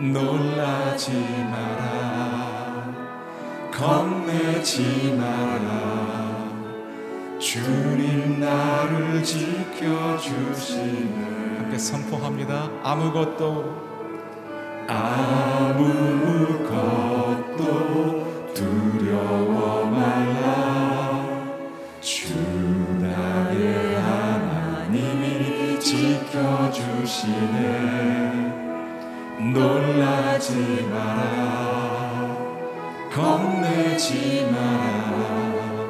놀라지 마라. 겁내지 마라. 주님 나를 지켜주시네. 함께 선포합니다. 아무것도 아무것도 두려워 말라. 주 나의 하나님이 지켜주시네 놀라지 마라. 겁내지 마라.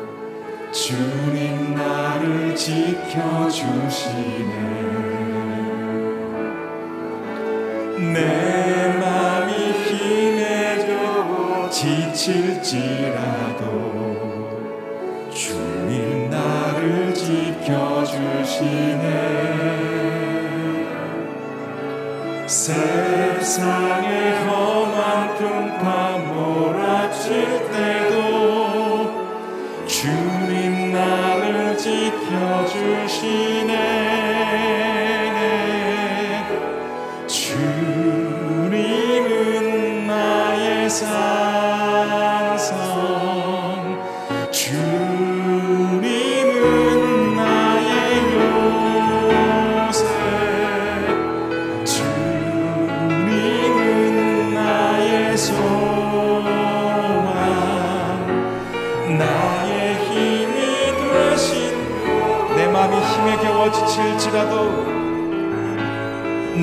주님 나를 지켜주시네. 내 맘이 힘에 겨워 지칠지라도 주님 나를 지켜주시네. 세 상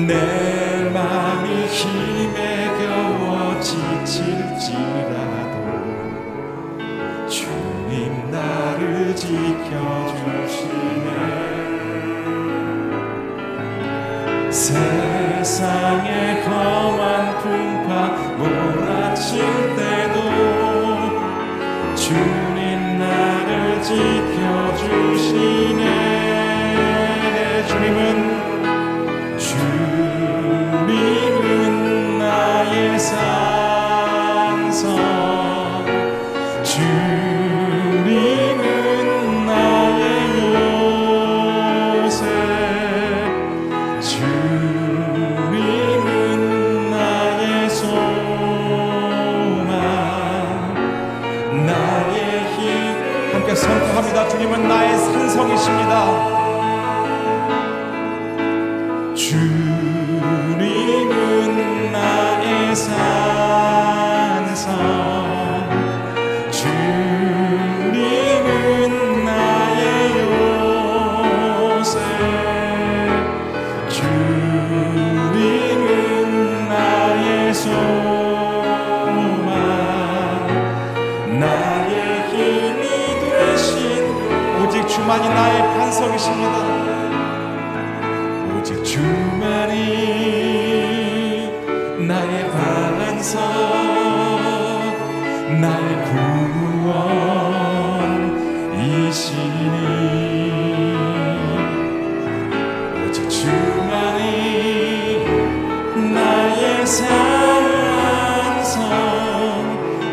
내 맘이 힘에 겨워 지칠지라도 주님 나를 지켜주시네. 세상의 험한 풍파 몰아칠 때도 주님 나를 지켜 산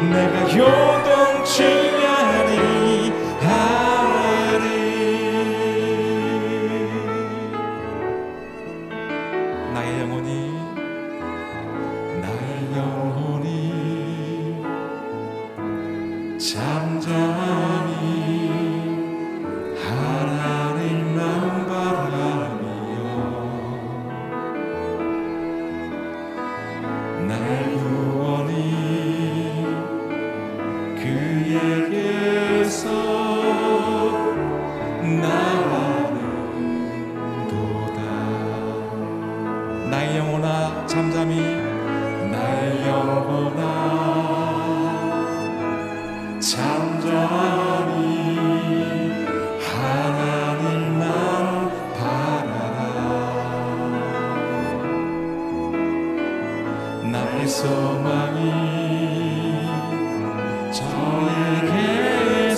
내가 요동치하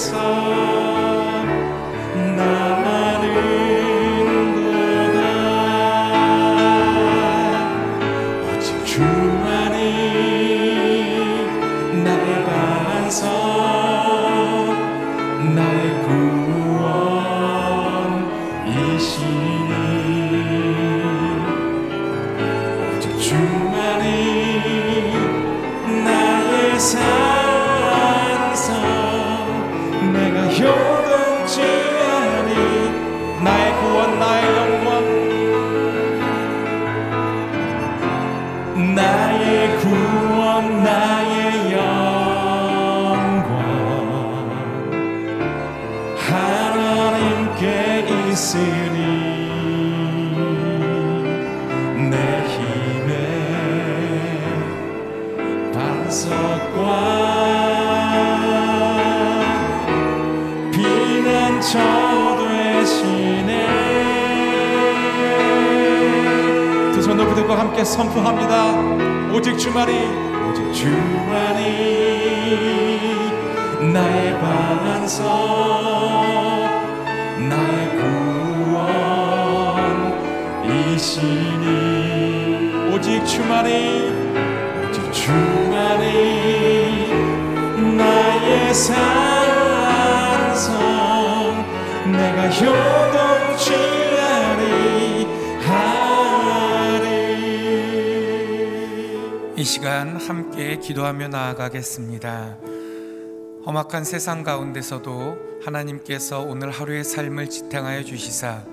저 함께 선포합니다. 오직 주만이 오직 주만이 나의 반석 나의 구원이시니. 오직 주만이 오직 주만이 나의 산성. 내가 요동 시간 함께 기도하며 나아가겠습니다. 험악한 세상 가운데서도 하나님께서 오늘 하루의 삶을 지탱하여 주시사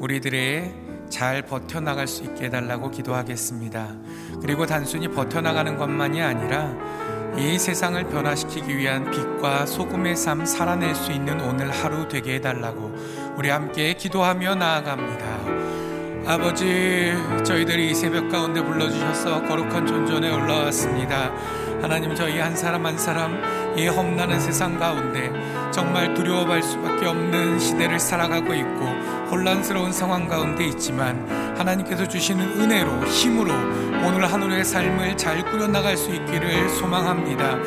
우리들의 잘 버텨나갈 수 있게 해달라고 기도하겠습니다. 그리고 단순히 버텨나가는 것만이 아니라 이 세상을 변화시키기 위한 빛과 소금의 삶 살아낼 수 있는 오늘 하루 되게 해달라고 우리 함께 기도하며 나아갑니다. 아버지 저희들이 이 새벽 가운데 불러주셔서 거룩한 존전에 올라왔습니다. 하나님 저희 한 사람 한 사람 이 험난한 세상 가운데 정말 두려워할 수밖에 없는 시대를 살아가고 있고 혼란스러운 상황 가운데 있지만 하나님께서 주시는 은혜로 힘으로 오늘 하늘의 삶을 잘 꾸려나갈 수 있기를 소망합니다.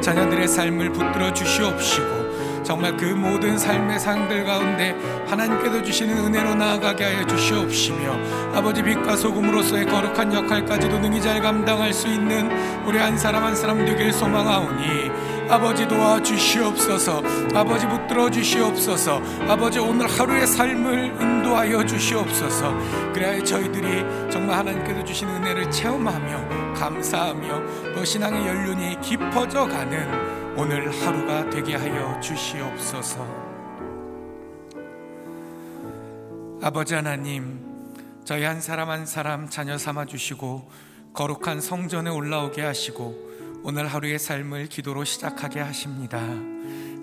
자녀들의 삶을 붙들어 주시옵시고 정말 그 모든 삶의 상들 가운데 하나님께서 주시는 은혜로 나아가게 하여 주시옵시며 아버지 빛과 소금으로서의 거룩한 역할까지도 능히 잘 감당할 수 있는 우리 한 사람 한 사람 되길 소망하오니 아버지 도와주시옵소서 아버지 붙들어 주시옵소서 아버지 오늘 하루의 삶을 인도하여 주시옵소서. 그래야 저희들이 정말 하나님께서 주시는 은혜를 체험하며 감사하며 또 신앙의 연륜이 깊어져 가는 오늘 하루가 되게 하여 주시옵소서. 아버지 하나님, 저희 한 사람 한 사람 자녀 삼아 주시고 거룩한 성전에 올라오게 하시고 오늘 하루의 삶을 기도로 시작하게 하십니다.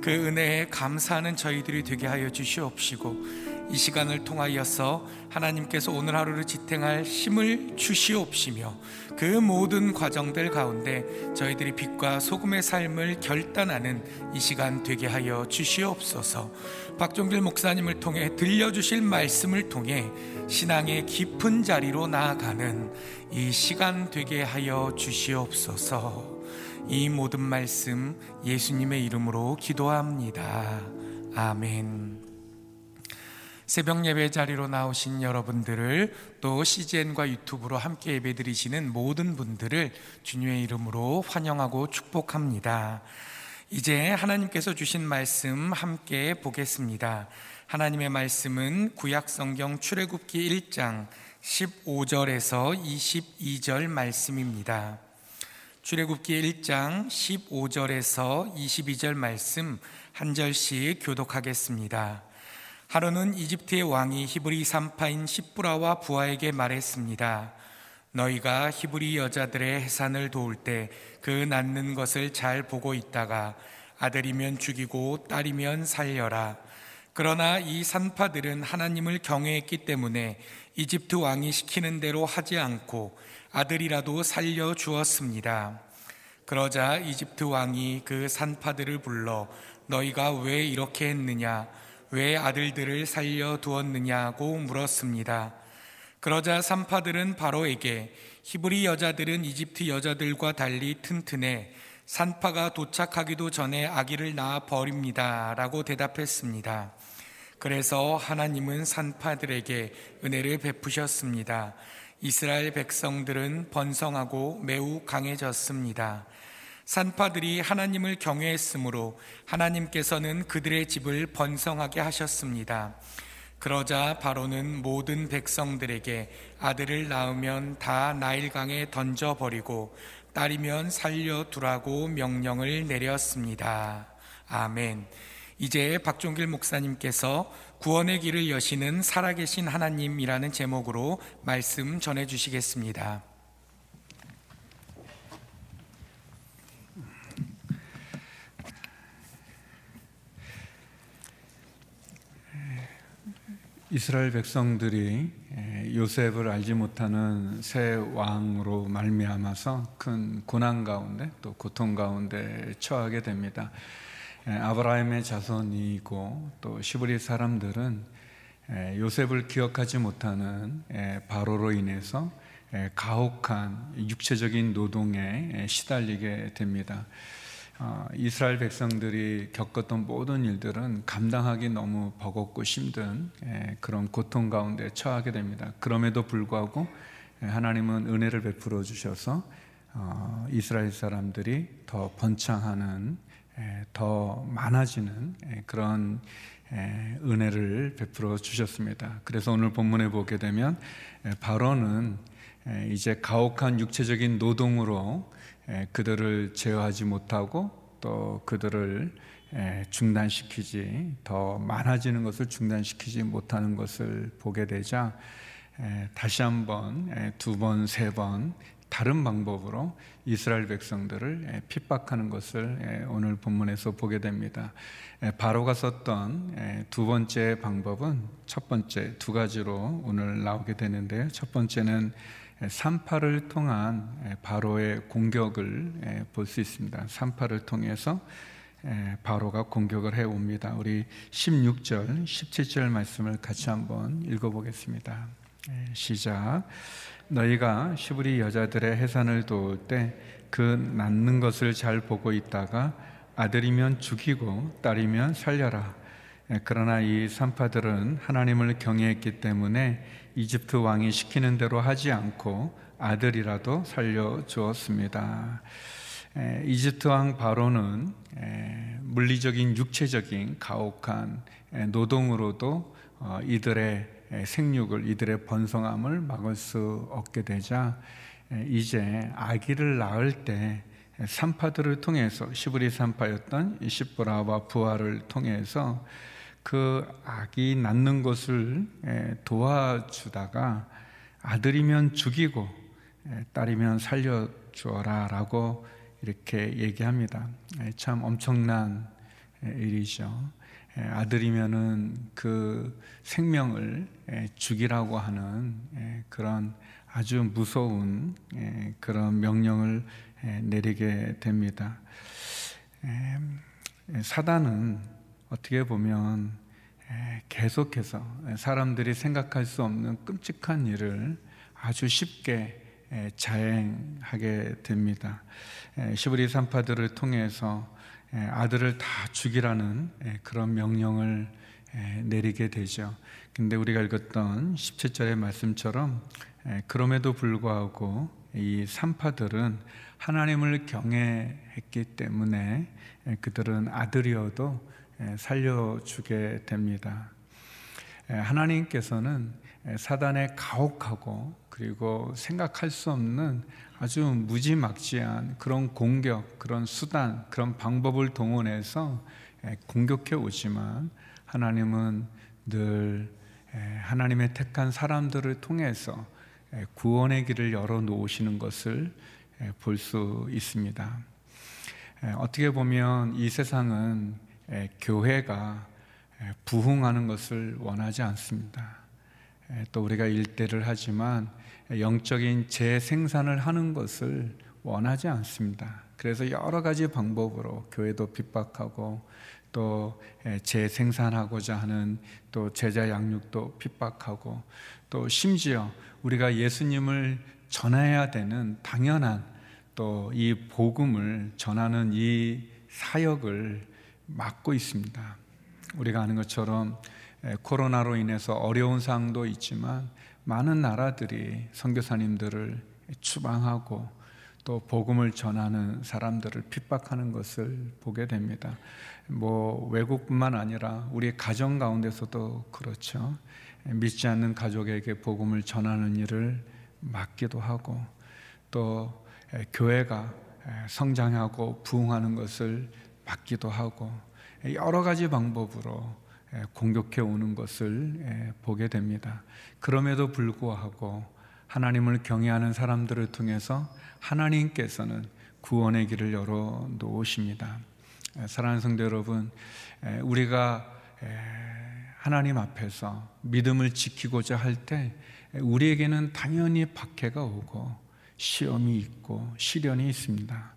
그 은혜에 감사하는 저희들이 되게 하여 주시옵시고 이 시간을 통하여서 하나님께서 오늘 하루를 지탱할 힘을 주시옵시며 그 모든 과정들 가운데 저희들이 빛과 소금의 삶을 결단하는 이 시간 되게 하여 주시옵소서. 박종길 목사님을 통해 들려주실 말씀을 통해 신앙의 깊은 자리로 나아가는 이 시간 되게 하여 주시옵소서. 이 모든 말씀 예수님의 이름으로 기도합니다. 아멘. 새벽 예배 자리로 나오신 여러분들을 또 CGN과 유튜브로 함께 예배 드리시는 모든 분들을 주님의 이름으로 환영하고 축복합니다. 이제 하나님께서 주신 말씀 함께 보겠습니다. 하나님의 말씀은 구약 성경 출애굽기 1장 15절에서 22절 말씀입니다. 출애굽기 1장 15절에서 22절 말씀 한 절씩 교독하겠습니다. 하루는 이집트의 왕이 히브리 산파인 시브라와 부하에게 말했습니다. 너희가 히브리 여자들의 해산을 도울 때 그 낳는 것을 잘 보고 있다가 아들이면 죽이고 딸이면 살려라. 그러나 이 산파들은 하나님을 경외했기 때문에 이집트 왕이 시키는 대로 하지 않고 아들이라도 살려 주었습니다. 그러자 이집트 왕이 그 산파들을 불러 너희가 왜 이렇게 했느냐? 왜 아들들을 살려 두었느냐고 물었습니다. 그러자 산파들은 바로에게 히브리 여자들은 이집트 여자들과 달리 튼튼해 산파가 도착하기도 전에 아기를 낳아 버립니다. 라고 대답했습니다. 그래서 하나님은 산파들에게 은혜를 베푸셨습니다. 이스라엘 백성들은 번성하고 매우 강해졌습니다. 산파들이 하나님을 경외했으므로 하나님께서는 그들의 집을 번성하게 하셨습니다. 그러자 바로는 모든 백성들에게 아들을 낳으면 다 나일강에 던져버리고 딸이면 살려두라고 명령을 내렸습니다. 아멘. 이제 박종길 목사님께서 구원의 길을 여시는 살아계신 하나님이라는 제목으로 말씀 전해 주시겠습니다. 이스라엘 백성들이 요셉을 알지 못하는 새 왕으로 말미암아서 큰 고난 가운데 또 고통 가운데 처하게 됩니다. 아브라함의 자손이고 또 시브리 사람들은 요셉을 기억하지 못하는 바로로 인해서 가혹한 육체적인 노동에 시달리게 됩니다. 어, 이스라엘 백성들이 겪었던 모든 일들은 감당하기 너무 버겁고 힘든 그런 고통 가운데 처하게 됩니다. 그럼에도 불구하고 하나님은 은혜를 베풀어 주셔서 어, 이스라엘 사람들이 더 번창하는 더 많아지는 그런 은혜를 베풀어 주셨습니다. 그래서 오늘 본문에 보게 되면 바로는 이제 가혹한 육체적인 노동으로 그들을 제어하지 못하고 또 그들을 중단시키지 더 많아지는 것을 중단시키지 못하는 것을 보게 되자 다시 한번 두 번, 세 번 다른 방법으로 이스라엘 백성들을 핍박하는 것을 오늘 본문에서 보게 됩니다. 바로가 썼던 두 번째 방법은 첫 번째 두 가지로 오늘 나오게 되는데요. 첫 번째는 산파를 통한 바로의 공격을 볼 수 있습니다. 산파를 통해서 바로가 공격을 해 옵니다. 우리 16절, 17절 말씀을 같이 한번 읽어보겠습니다. 시작. 너희가 시브리 여자들의 해산을 도울 때 그 낳는 것을 잘 보고 있다가 아들이면 죽이고 딸이면 살려라. 그러나 이 산파들은 하나님을 경외했기 때문에 이집트 왕이 시키는 대로 하지 않고 아들이라도 살려 주었습니다. 이집트 왕 바로는 물리적인 육체적인 가혹한 노동으로도 어, 이들의 생육을 이들의 번성함을 막을 수 없게 되자 이제 아기를 낳을 때 산파들을 통해서 시브리 산파였던 시브라와 부하를 통해서 그 아기 낳는 것을 도와주다가 아들이면 죽이고 딸이면 살려주어라 라고 이렇게 얘기합니다. 참 엄청난 일이죠. 아들이면은 그 생명을 죽이라고 하는 그런 아주 무서운 그런 명령을 내리게 됩니다. 사단은 어떻게 보면 계속해서 사람들이 생각할 수 없는 끔찍한 일을 아주 쉽게 자행하게 됩니다. 시브리 산파들을 통해서 아들을 다 죽이라는 그런 명령을 내리게 되죠. 근데 우리가 읽었던 17절의 말씀처럼 그럼에도 불구하고 이 산파들은 하나님을 경외했기 때문에 그들은 아들이어도 살려주게 됩니다. 하나님께서는 사단의 가혹하고 그리고 생각할 수 없는 아주 무지막지한 그런 공격, 그런 수단, 그런 방법을 동원해서 공격해 오지만 하나님은 늘 하나님의 택한 사람들을 통해서 구원의 길을 열어 놓으시는 것을 볼 수 있습니다. 어떻게 보면 이 세상은 교회가 부흥하는 것을 원하지 않습니다. 또 우리가 일대를 하지만 영적인 재생산을 하는 것을 원하지 않습니다. 그래서 여러 가지 방법으로 교회도 핍박하고 또 재생산하고자 하는 또 제자 양육도 핍박하고 또 심지어 우리가 예수님을 전해야 되는 당연한 또 이 복음을 전하는 이 사역을 막고 있습니다. 우리가 아는 것처럼 코로나로 인해서 어려운 상황도 있지만 많은 나라들이 선교사님들을 추방하고 또 복음을 전하는 사람들을 핍박하는 것을 보게 됩니다. 뭐 외국뿐만 아니라 우리 가정 가운데서도 그렇죠. 믿지 않는 가족에게 복음을 전하는 일을 맡기도 하고 또 교회가 성장하고 부흥하는 것을 맡기도 하고 여러 가지 방법으로 공격해 오는 것을 보게 됩니다. 그럼에도 불구하고 하나님을 경외하는 사람들을 통해서 하나님께서는 구원의 길을 열어 놓으십니다. 사랑하는 성도 여러분, 우리가 하나님 앞에서 믿음을 지키고자 할 때 우리에게는 당연히 박해가 오고 시험이 있고 시련이 있습니다.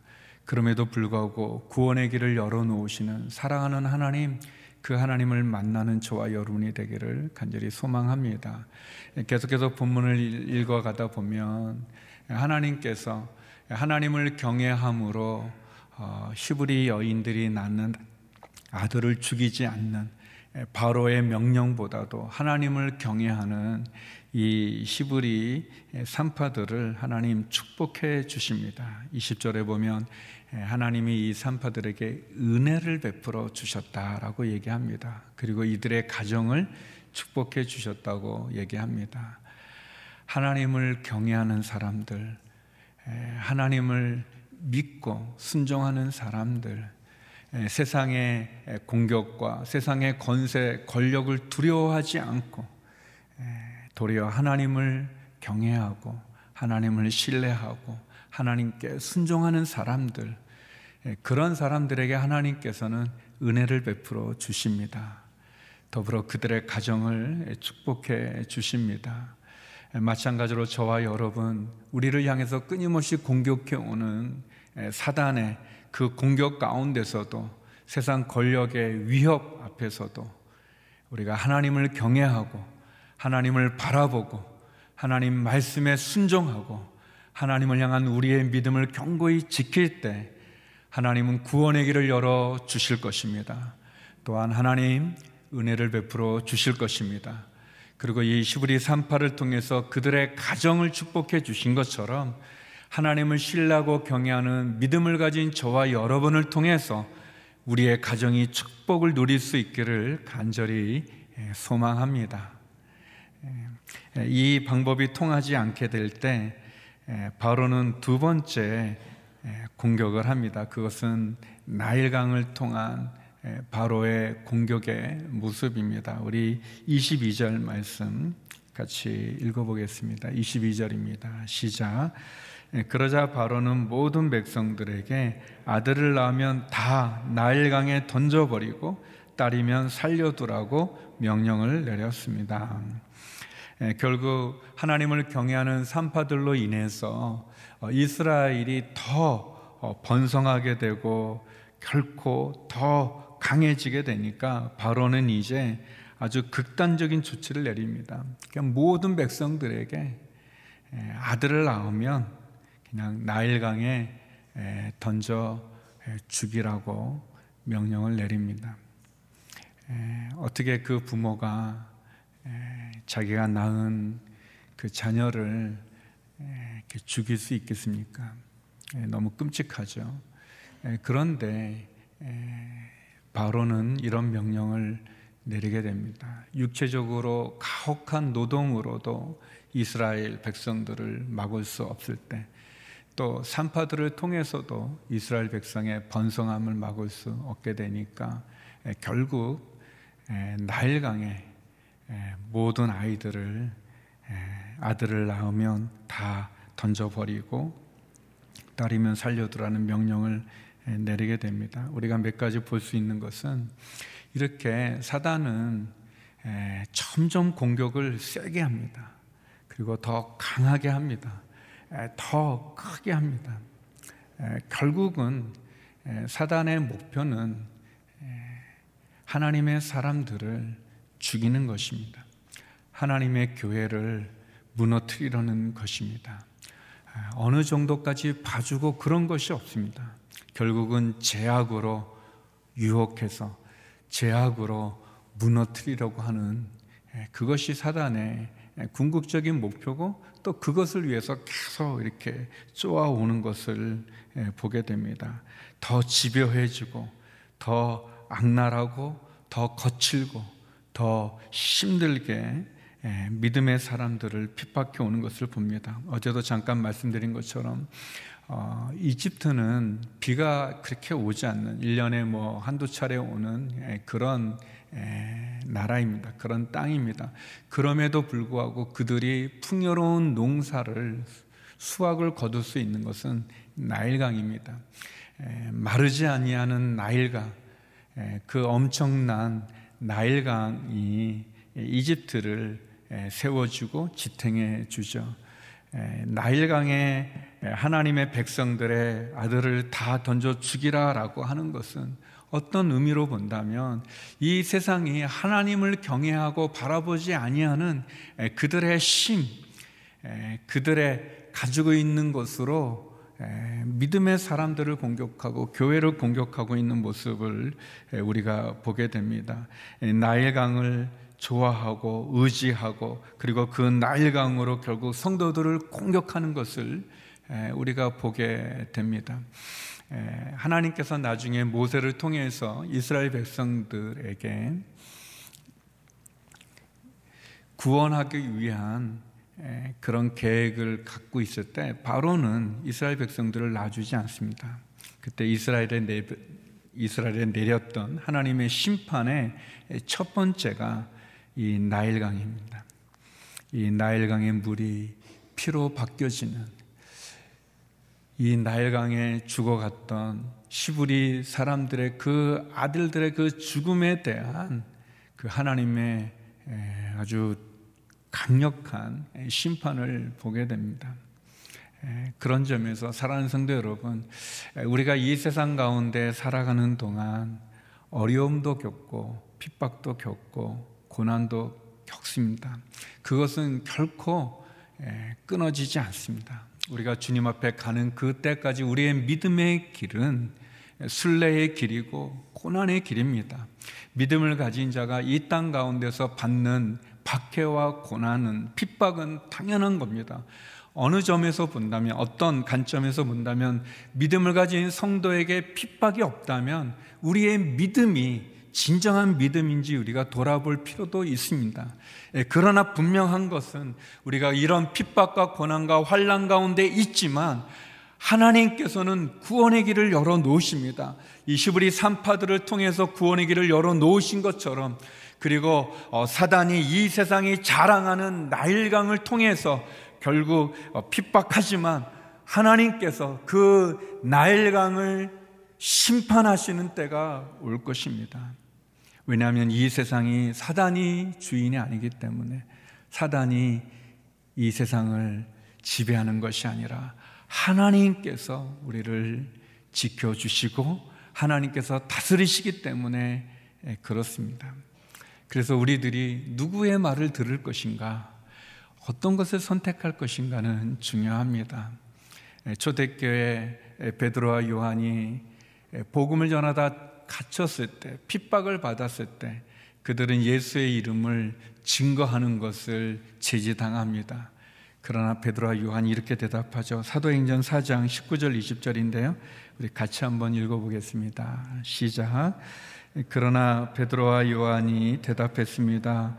그럼에도 불구하고 구원의 길을 열어 놓으시는 사랑하는 하나님, 그 하나님을 만나는 저와 여러분이 되기를 간절히 소망합니다. 계속해서 본문을 읽어가다 보면 하나님께서 하나님을 경외함으로 어, 히브리 여인들이 낳는 아들을 죽이지 않는 바로의 명령보다도 하나님을 경외하는 이 히브리 산파들을 하나님 축복해 주십니다. 20절에 보면 하나님이 이 산파들에게 은혜를 베풀어 주셨다라고 얘기합니다. 그리고 이들의 가정을 축복해 주셨다고 얘기합니다. 하나님을 경외하는 사람들, 하나님을 믿고 순종하는 사람들, 세상의 공격과 세상의 권세, 권력을 두려워하지 않고 도리어 하나님을 경외하고 하나님을 신뢰하고 하나님께 순종하는 사람들, 그런 사람들에게 하나님께서는 은혜를 베풀어 주십니다. 더불어 그들의 가정을 축복해 주십니다. 마찬가지로 저와 여러분, 우리를 향해서 끊임없이 공격해 오는 사단의 그 공격 가운데서도 세상 권력의 위협 앞에서도 우리가 하나님을 경외하고 하나님을 바라보고 하나님 말씀에 순종하고 하나님을 향한 우리의 믿음을 견고히 지킬 때 하나님은 구원의 길을 열어 주실 것입니다. 또한 하나님 은혜를 베풀어 주실 것입니다. 그리고 이 시브리 산파를 통해서 그들의 가정을 축복해 주신 것처럼 하나님을 신뢰하고 경외하는 믿음을 가진 저와 여러분을 통해서 우리의 가정이 축복을 누릴 수 있기를 간절히 예, 소망합니다. 예, 이 방법이 통하지 않게 될때 예, 바로는 두 번째 공격을 합니다. 그것은 나일강을 통한 바로의 공격의 모습입니다. 우리 22절 말씀 같이 읽어보겠습니다. 22절입니다. 시작. 그러자 바로는 모든 백성들에게 아들을 낳으면 다 나일강에 던져버리고 딸이면 살려두라고 명령을 내렸습니다. 결국 하나님을 경외하는 산파들로 인해서 어, 이스라엘이 더 어, 번성하게 되고 결코 더 강해지게 되니까 바로는 이제 아주 극단적인 조치를 내립니다. 그냥 모든 백성들에게 아들을 낳으면 그냥 나일강에 던져 죽이라고 명령을 내립니다. 어떻게 그 부모가 자기가 낳은 그 자녀를 죽일 수 있겠습니까? 너무 끔찍하죠. 그런데 바로는 이런 명령을 내리게 됩니다. 육체적으로 가혹한 노동으로도 이스라엘 백성들을 막을 수 없을 때, 또 산파들을 통해서도 이스라엘 백성의 번성함을 막을 수 없게 되니까 결국 나일강에 모든 아이들을 아들을 낳으면 다 던져버리고 딸이면 살려두라는 명령을 내리게 됩니다. 우리가 몇 가지 볼 수 있는 것은 이렇게 사단은 점점 공격을 세게 합니다. 그리고 더 강하게 합니다. 더 크게 합니다. 결국은 사단의 목표는 하나님의 사람들을 죽이는 것입니다. 하나님의 교회를 무너뜨리려는 것입니다. 어느 정도까지 봐주고 그런 것이 없습니다. 결국은 제약으로 유혹해서 제약으로 무너뜨리려고 하는 그것이 사단의 궁극적인 목표고 또 그것을 위해서 계속 이렇게 쏘아오는 것을 보게 됩니다. 더 집요해지고 더 악랄하고 더 거칠고 더 힘들게 믿음의 사람들을 핍박해 오는 것을 봅니다. 어제도 잠깐 말씀드린 것처럼 어, 이집트는 비가 그렇게 오지 않는 1년에 뭐 한두 차례 오는 그런 에, 나라입니다. 그런 땅입니다. 그럼에도 불구하고 그들이 풍요로운 농사를 수확을 거둘 수 있는 것은 나일강입니다. 에, 마르지 아니하는 나일강, 에, 그 엄청난 나일강이 이집트를 세워주고 지탱해 주죠. 나일강에 하나님의 백성들의 아들을 다 던져 죽이라라고 하는 것은 어떤 의미로 본다면 이 세상이 하나님을 경외하고 바라보지 아니하는 그들의 심, 그들의 가지고 있는 것으로 믿음의 사람들을 공격하고 교회를 공격하고 있는 모습을 우리가 보게 됩니다. 나일강을 좋아하고 의지하고 그리고 그 나일강으로 결국 성도들을 공격하는 것을 우리가 보게 됩니다. 하나님께서 나중에 모세를 통해서 이스라엘 백성들에게 구원하기 위한 그런 계획을 갖고 있을 때 바로는 이스라엘 백성들을 놔주지 않습니다. 그때 이스라엘에 내, 이스라엘에 내렸던 하나님의 심판의 첫 번째가 이 나일강입니다. 이 나일강의 물이 피로 바뀌어지는 이 나일강에 죽어갔던 시부리 사람들의 그 아들들의 그 죽음에 대한 그 하나님의 아주 강력한 심판을 보게 됩니다. 그런 점에서 사랑하는 성도 여러분, 우리가 이 세상 가운데 살아가는 동안 어려움도 겪고 핍박도 겪고 고난도 겪습니다. 그것은 결코 끊어지지 않습니다. 우리가 주님 앞에 가는 그때까지 우리의 믿음의 길은 순례의 길이고 고난의 길입니다. 믿음을 가진 자가 이 땅 가운데서 받는 박해와 고난은 핍박은 당연한 겁니다. 어느 점에서 본다면 어떤 관점에서 본다면 믿음을 가진 성도에게 핍박이 없다면 우리의 믿음이 진정한 믿음인지 우리가 돌아볼 필요도 있습니다. 예, 그러나 분명한 것은 우리가 이런 핍박과 고난과 환란 가운데 있지만 하나님께서는 구원의 길을 열어 놓으십니다. 이 시브리 산파들을 통해서 구원의 길을 열어 놓으신 것처럼 그리고 어, 사단이 이 세상이 자랑하는 나일강을 통해서 결국 어, 핍박하지만 하나님께서 그 나일강을 심판하시는 때가 올 것입니다. 왜냐하면 이 세상이 사단이 주인이 아니기 때문에 사단이 이 세상을 지배하는 것이 아니라 하나님께서 우리를 지켜주시고 하나님께서 다스리시기 때문에 그렇습니다. 그래서 우리들이 누구의 말을 들을 것인가, 어떤 것을 선택할 것인가는 중요합니다. 초대교회 베드로와 요한이 복음을 전하다 갇혔을 때, 핍박을 받았을 때 그들은 예수의 이름을 증거하는 것을 제지당합니다. 그러나 베드로와 요한이 이렇게 대답하죠. 사도행전 4장 19절 20절인데요. 우리 같이 한번 읽어보겠습니다. 시작. 그러나 베드로와 요한이 대답했습니다.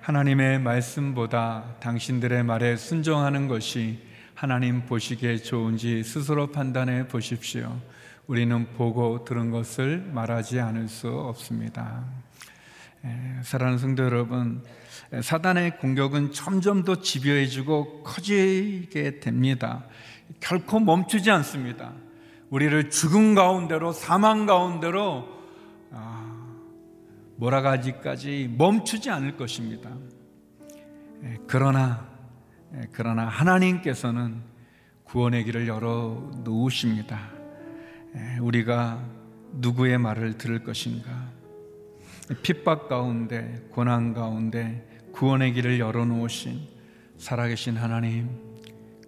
하나님의 말씀보다 당신들의 말에 순종하는 것이 하나님 보시기에 좋은지 스스로 판단해 보십시오. 우리는 보고 들은 것을 말하지 않을 수 없습니다. 사랑하는 성도 여러분, 사단의 공격은 점점 더 집요해지고 커지게 됩니다. 결코 멈추지 않습니다. 우리를 죽음 가운데로 사망 가운데로 아, 몰아가지까지 멈추지 않을 것입니다. 그러나 그러나 하나님께서는 구원의 길을 열어 놓으십니다. 우리가 누구의 말을 들을 것인가? 핍박 가운데, 고난 가운데 구원의 길을 열어놓으신 살아계신 하나님,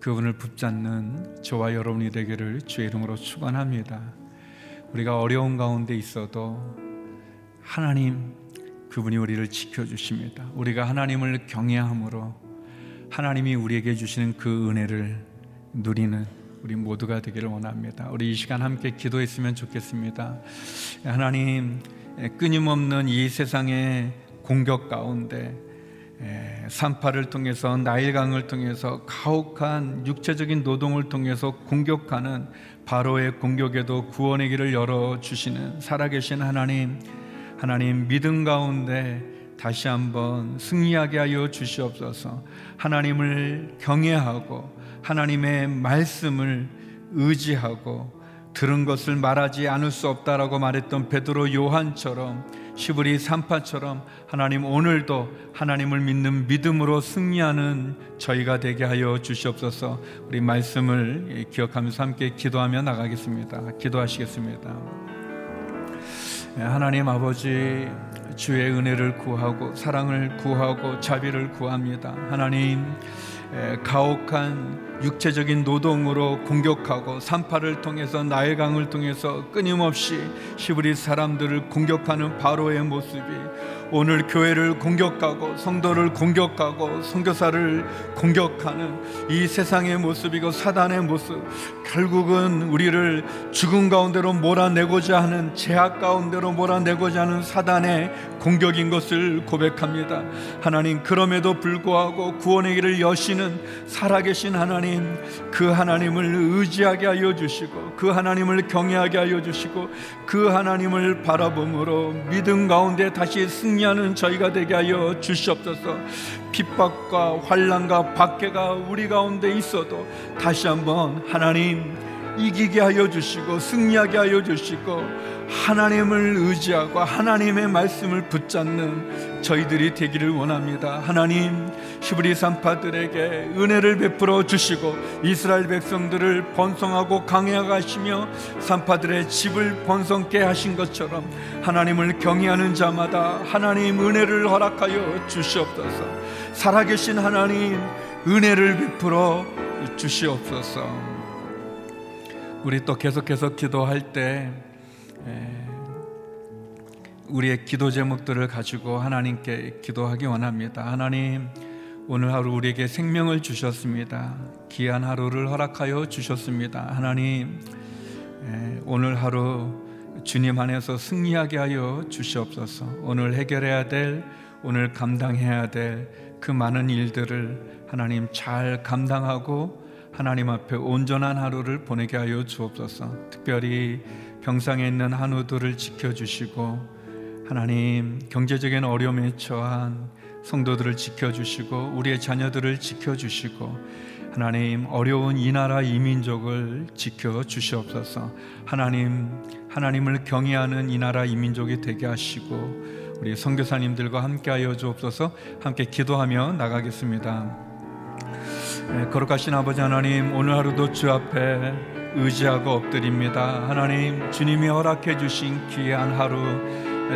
그분을 붙잡는 저와 여러분이 되기를 주의 이름으로 축원합니다. 우리가 어려운 가운데 있어도 하나님, 그분이 우리를 지켜주십니다. 우리가 하나님을 경외함으로 하나님이 우리에게 주시는 그 은혜를 누리는 우리 모두가 되기를 원합니다. 우리 이 시간 함께 기도했으면 좋겠습니다. 하나님 끊임없는 이 세상의 공격 가운데 산파를 통해서 나일강을 통해서 가혹한 육체적인 노동을 통해서 공격하는 바로의 공격에도 구원의 길을 열어 주시는 살아계신 하나님 하나님 믿음 가운데 다시 한번 승리하게 하여 주시옵소서. 하나님을 경외하고 하나님의 말씀을 의지하고 들은 것을 말하지 않을 수 없다라고 말했던 베드로 요한처럼 시브리 산파처럼 하나님 오늘도 하나님을 믿는 믿음으로 승리하는 저희가 되게 하여 주시옵소서. 우리 말씀을 기억하면서 함께 기도하며 나가겠습니다. 기도하시겠습니다. 하나님 아버지 주의 은혜를 구하고 사랑을 구하고 자비를 구합니다. 하나님 가혹한 육체적인 노동으로 공격하고 산파를 통해서 나일강을 통해서 끊임없이 시브리 사람들을 공격하는 바로의 모습이 오늘 교회를 공격하고 성도를 공격하고 선교사를 공격하는 이 세상의 모습이고 사단의 모습 결국은 우리를 죽음 가운데로 몰아내고자 하는 제약 가운데로 몰아내고자 하는 사단의 공격인 것을 고백합니다. 하나님 그럼에도 불구하고 구원의 길을 여시는 살아계신 하나님 그 하나님을 의지하게 하여 주시고 그 하나님을 경외하게 하여 주시고 그 하나님을 바라봄으로 믿음 가운데 다시 승리 하는 저희가 되게 하여 주시옵소서. 핍박과 환란과 박해가 우리 가운데 있어도 다시 한번 하나님 이기게 하여 주시고 승리하게 하여 주시고 하나님을 의지하고 하나님의 말씀을 붙잡는 저희들이 되기를 원합니다. 하나님 시브리 산파들에게 은혜를 베풀어 주시고 이스라엘 백성들을 번성하고 강해하시며 산파들의 집을 번성케 하신 것처럼 하나님을 경외하는 자마다 하나님 은혜를 허락하여 주시옵소서. 살아계신 하나님 은혜를 베풀어 주시옵소서. 우리 또 계속해서 기도할 때 우리의 기도 제목들을 가지고 하나님께 기도하기 원합니다. 하나님, 오늘 하루 우리에게 생명을 주셨습니다. 귀한 하루를 허락하여 주셨습니다. 하나님, 오늘 하루 주님 안에서 승리하게 하여 주시옵소서. 오늘 해결해야 될, 오늘 감당해야 될 그 많은 일들을 하나님 잘 감당하고 하나님 앞에 온전한 하루를 보내게 하여 주옵소서. 특별히 병상에 있는 한우들을 지켜주시고 하나님 경제적인 어려움에 처한 성도들을 지켜주시고 우리의 자녀들을 지켜주시고 하나님 어려운 이 나라 이 민족을 지켜 주시옵소서. 하나님 하나님을 경외하는 이 나라 이 민족이 되게 하시고 우리 선교사님들과 함께하여 주옵소서. 함께 기도하며 나가겠습니다. 네, 거룩하신 아버지 하나님 오늘 하루도 주 앞에 의지하고 엎드립니다. 하나님 주님이 허락해 주신 귀한 하루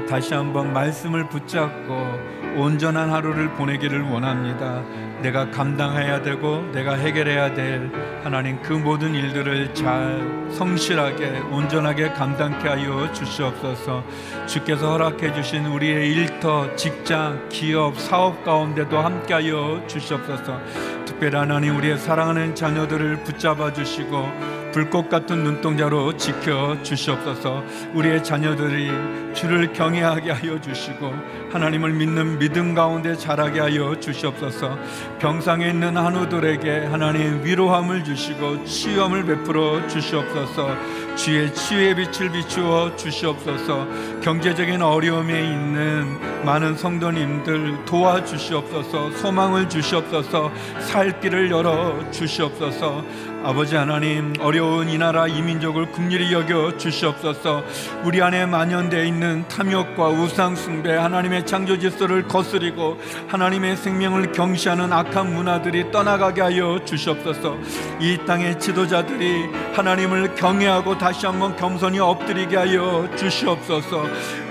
다시 한번 말씀을 붙잡고 온전한 하루를 보내기를 원합니다. 내가 감당해야 되고 내가 해결해야 될 하나님 그 모든 일들을 잘 성실하게 온전하게 감당케 하여 주시옵소서. 주께서 허락해 주신 우리의 일터, 직장, 기업, 사업 가운데도 함께 하여 주시옵소서. 특별히 하나님 우리의 사랑하는 자녀들을 붙잡아 주시고 불꽃 같은 눈동자로 지켜 주시옵소서. 우리의 자녀들이 주를 경외하게 하여 주시고 하나님을 믿는 믿음 가운데 자라게 하여 주시옵소서. 병상에 있는 한우들에게 하나님 위로함을 주시고 치유함을 베풀어 주시옵소서. 주의 치유의 빛을 비추어 주시옵소서. 경제적인 어려움에 있는 많은 성도님들 도와주시옵소서. 소망을 주시옵소서. 살 길을 열어 주시옵소서. 아버지 하나님 어려운 이 나라 이 민족을 국리히 여겨 주시옵소서. 우리 안에 만연되어 있는 탐욕과 우상 숭배 하나님의 창조 질서를 거스리고 하나님의 생명을 경시하는 악한 문화들이 떠나가게 하여 주시옵소서. 이 땅의 지도자들이 하나님을 경외하고 다시 한번 겸손히 엎드리게 하여 주시옵소서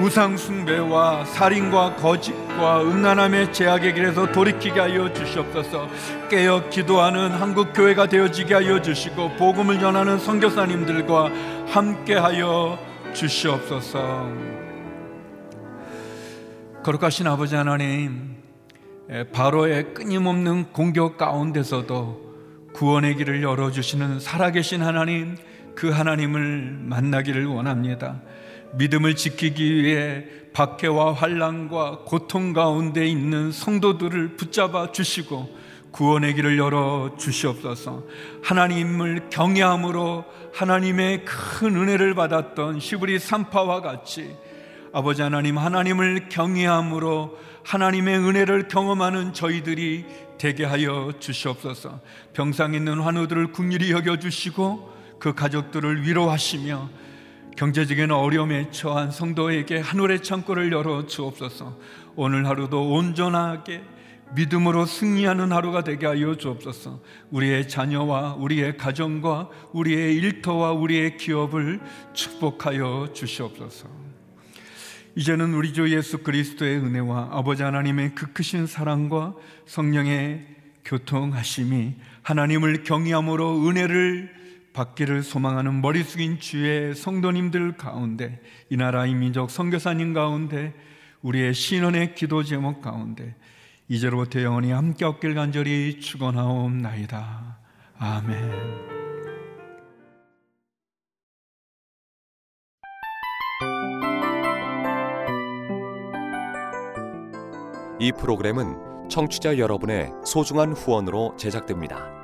우상 숭배와 살인과 거짓과 음란함의 제약의 길에서 돌이키게 하여 주시옵소서. 깨어 기도하는 한국 교회가 되어지게 하여 주시고 복음을 전하는 선교사님들과 함께 하여 주시옵소서. 거룩하신 아버지 하나님, 바로의 끊임없는 공격 가운데서도 구원의 길을 열어주시는 살아계신 하나님, 그 하나님을 만나기를 원합니다. 믿음을 지키기 위해 박해와 환란과 고통 가운데 있는 성도들을 붙잡아 주시고 구원의 길을 열어 주시옵소서. 하나님을 경외함으로 하나님의 큰 은혜를 받았던 시브리 산파와 같이 아버지 하나님 하나님을 경외함으로 하나님의 은혜를 경험하는 저희들이 되게 하여 주시옵소서. 병상 있는 환우들을 궁일히 여겨 주시고 그 가족들을 위로하시며 경제적인 어려움에 처한 성도에게 하늘의 창고를 열어 주옵소서. 오늘 하루도 온전하게 믿음으로 승리하는 하루가 되게 하여 주옵소서. 우리의 자녀와 우리의 가정과 우리의 일터와 우리의 기업을 축복하여 주시옵소서. 이제는 우리 주 예수 그리스도의 은혜와 아버지 하나님의 그 크신 사랑과 성령의 교통하심이 하나님을 경외함으로 은혜를 받기를 소망하는 머리 숙인 주의 성도님들 가운데 이 나라 이 민족 선교사님 가운데 우리의 신원의 기도 제목 가운데 이제로부터 영원히 함께 없길 간절히 축원하옵나이다. 아멘. 이 프로그램은 청취자 여러분의 소중한 후원으로 제작됩니다.